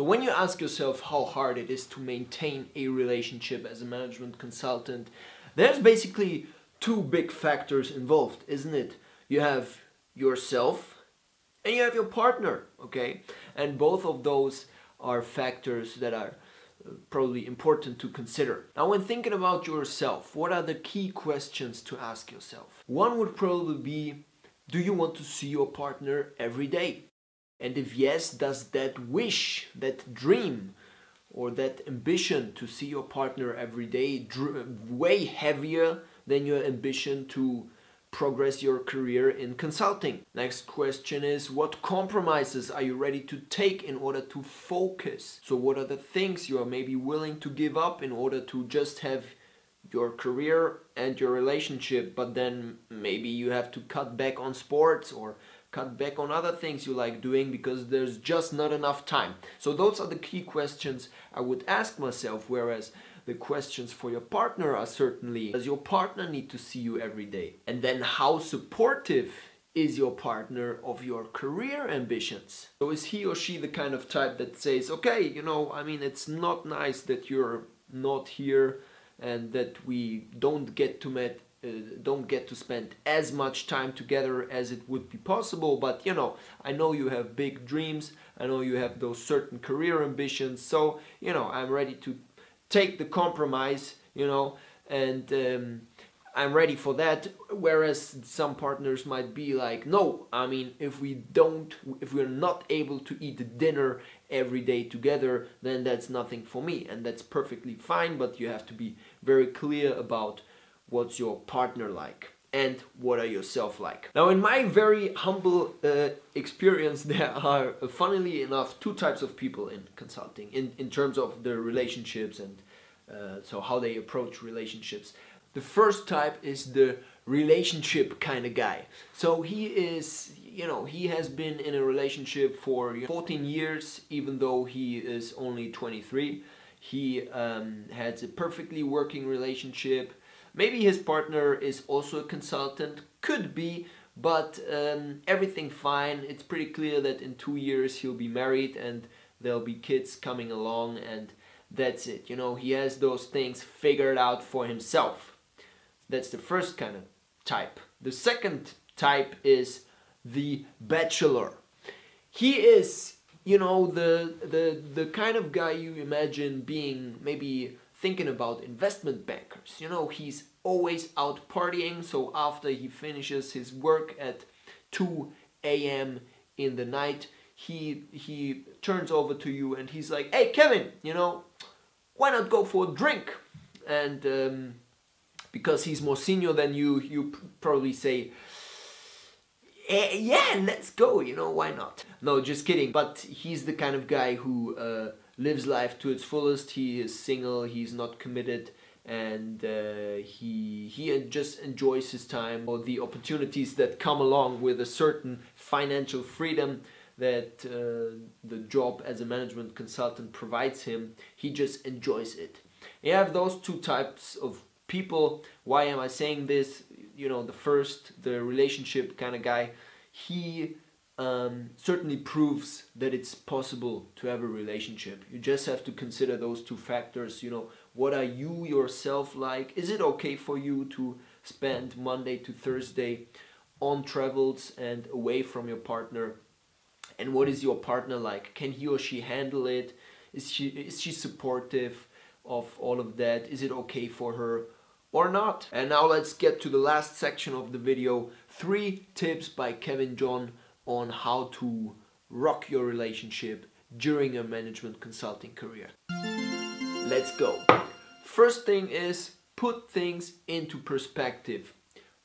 So when you ask yourself how hard it is to maintain a relationship as a management consultant, there's basically two big factors involved, isn't it? You have yourself and you have your partner, okay? And both of those are factors that are uh, probably important to consider. Now, when thinking about yourself, what are the key questions to ask yourself? One would probably be Do you want to see your partner every day? And if yes, does that wish, that dream, or that ambition to see your partner every day weigh heavier than your ambition to progress your career in consulting. Next question is what compromises are you ready to take in order to focus? So what are the things you are maybe willing to give up in order to just have your career and your relationship but then maybe you have to cut back on sports or cut back on other things you like doing because there's just not enough time. So those are the key questions I would ask myself whereas the questions for your partner are certainly does your partner need to see you every day? And then how supportive is your partner of your career ambitions? So is he or she the kind of type that says, okay, you know, I mean, it's not nice that you're not here and that we don't get to meet don't get to spend as much time together as it would be possible but you know i know you have big dreams i know you have those certain career ambitions so you know i'm ready to take the compromise, you know, and um, I'm ready for that. Whereas some partners might be like, no, I mean, if we don't, if we're not able to eat dinner every day together, then that's nothing for me. And that's perfectly fine, but you have to be very clear about what's your partner like and what are yourself like. Now in my very humble uh, experience there are uh, funnily enough two types of people in consulting in, in terms of their relationships and uh, so how they approach relationships. The first type is the relationship kind of guy. So he is, you know, he has been in a relationship for 14 years even though he is only 23. He um, has a perfectly working relationship Maybe his partner is also a consultant, could be, but um, everything fine. It's pretty clear that in two years he'll be married and there'll be kids coming along and that's it. You know, he has those things figured out for himself. That's the first kind of type. The second type is the bachelor. He is, you know, the the the kind of guy you imagine being maybe thinking about investment bankers. You know, he's always out partying, so after he finishes his work at 2 a.m. in the night, he he turns over to you and he's like, "Hey, Kevin, you know, why not go for a drink?" And um, because he's more senior than you, you probably say, eh, "Yeah, let's go." You know, why not? No, just kidding. But he's the kind of guy who uh, lives life to its fullest. He is single. He's not committed, and uh, he he just enjoys his time or the opportunities that come along with a certain financial freedom that uh, the job as a management consultant provides him. He just enjoys it. You have those two types of people. Why am I saying this? You know, the first, the relationship kind of guy. He um, certainly proves that it's possible to have a relationship. You just have to consider those two factors. You know, what are you yourself like? Is it okay for you to spend Monday to Thursday on travels and away from your partner? And what is your partner like? Can he or she handle it? Is she is she supportive of all of that? Is it okay for her? or not. And now let's get to the last section of the video. Three tips by Kevin John on how to rock your relationship during a management consulting career. Let's go. First thing is put things into perspective.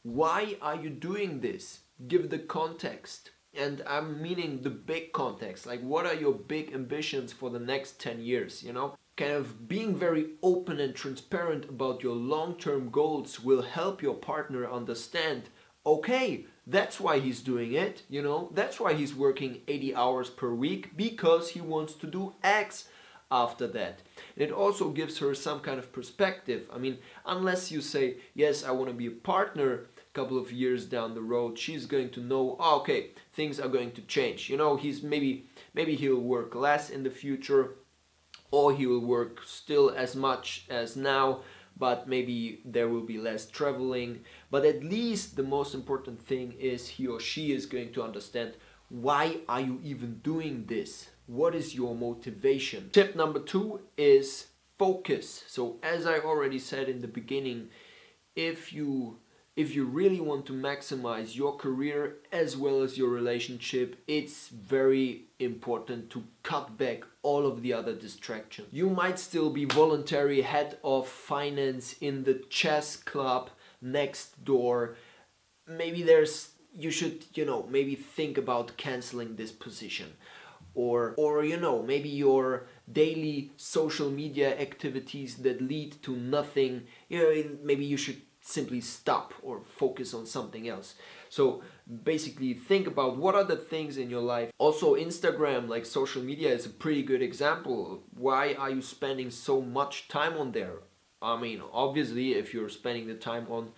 Why are you doing this? Give the context. And I'm meaning the big context. Like, what are your big ambitions for the next 10 years? You know, kind of being very open and transparent about your long term goals will help your partner understand okay, that's why he's doing it, you know, that's why he's working 80 hours per week because he wants to do X after that. And it also gives her some kind of perspective. I mean, unless you say, yes, I want to be a partner a couple of years down the road she's going to know oh, okay things are going to change you know he's maybe maybe he'll work less in the future or he will work still as much as now but maybe there will be less traveling. But at least the most important thing is he or she is going to understand why are you even doing this? What is your motivation? Tip number two is focus. So as i already said in the beginning if you if you really want to maximize your career as well as your relationship, it's very important to cut back all of the other distractions. You might still be voluntary head of finance in the chess club next door. Maybe there's you should, you know, maybe think about canceling this position. Or or you know, maybe your daily social media activities that lead to nothing, you know, maybe you should simply stop or focus on something else. So basically think about what are the things in your life. Also Instagram, like social media is a pretty good example. Why are you spending so much time on there? I mean, obviously if you're spending the time on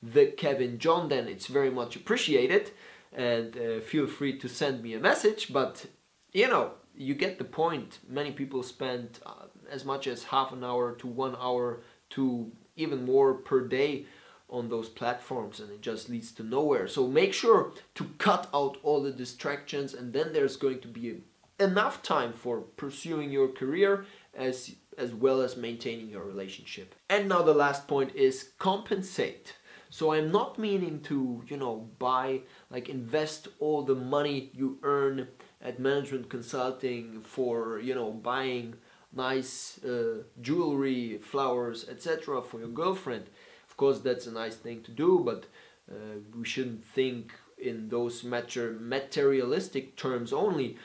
the Kevin John, then it's very much appreciated and uh, feel free to send me a message, but you know, you get the point. Many people spend uh, as much as half an hour to one hour to even more per day on those platforms and it just leads to nowhere. So make sure to cut out all the distractions and then there's going to be enough time for pursuing your career as as well as maintaining your relationship. And now the last point is compensate. So I'm not meaning to, you know, buy like invest all the money you earn at management consulting for, you know, buying nice uh, jewelry, flowers, etc. for your girlfriend. Of course, that's a nice thing to do, but uh, we shouldn't think in those matter materialistic terms only,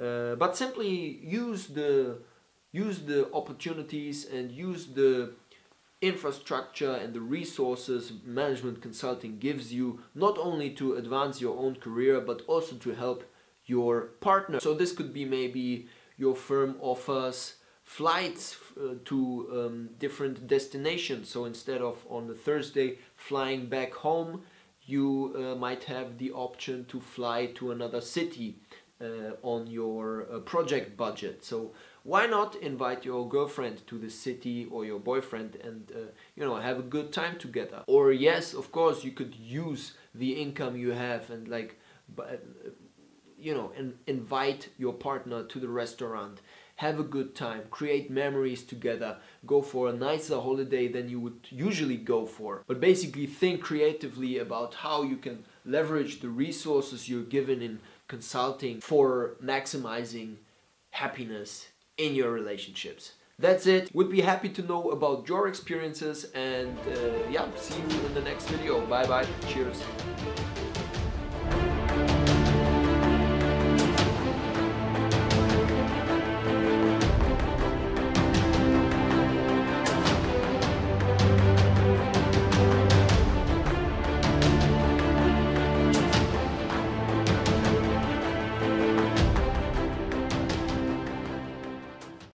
uh, but simply use the use the opportunities and use the infrastructure and the resources management consulting gives you not only to advance your own career but also to help your partner. So this could be maybe your firm offers flights uh, to um, different destinations. So instead of on the Thursday flying back home, you uh, might have the option to fly to another city uh, on your uh, project budget. So why not invite your girlfriend to the city or your boyfriend and uh, you know have a good time together? Or yes, of course, you could use the income you have and like uh, you know and invite your partner to the restaurant have a good time, create memories together, go for a nicer holiday than you would usually go for. But basically think creatively about how you can leverage the resources you're given in consulting for maximizing happiness in your relationships. That's it. Would be happy to know about your experiences and uh, yeah, see you in the next video. Bye bye. Cheers.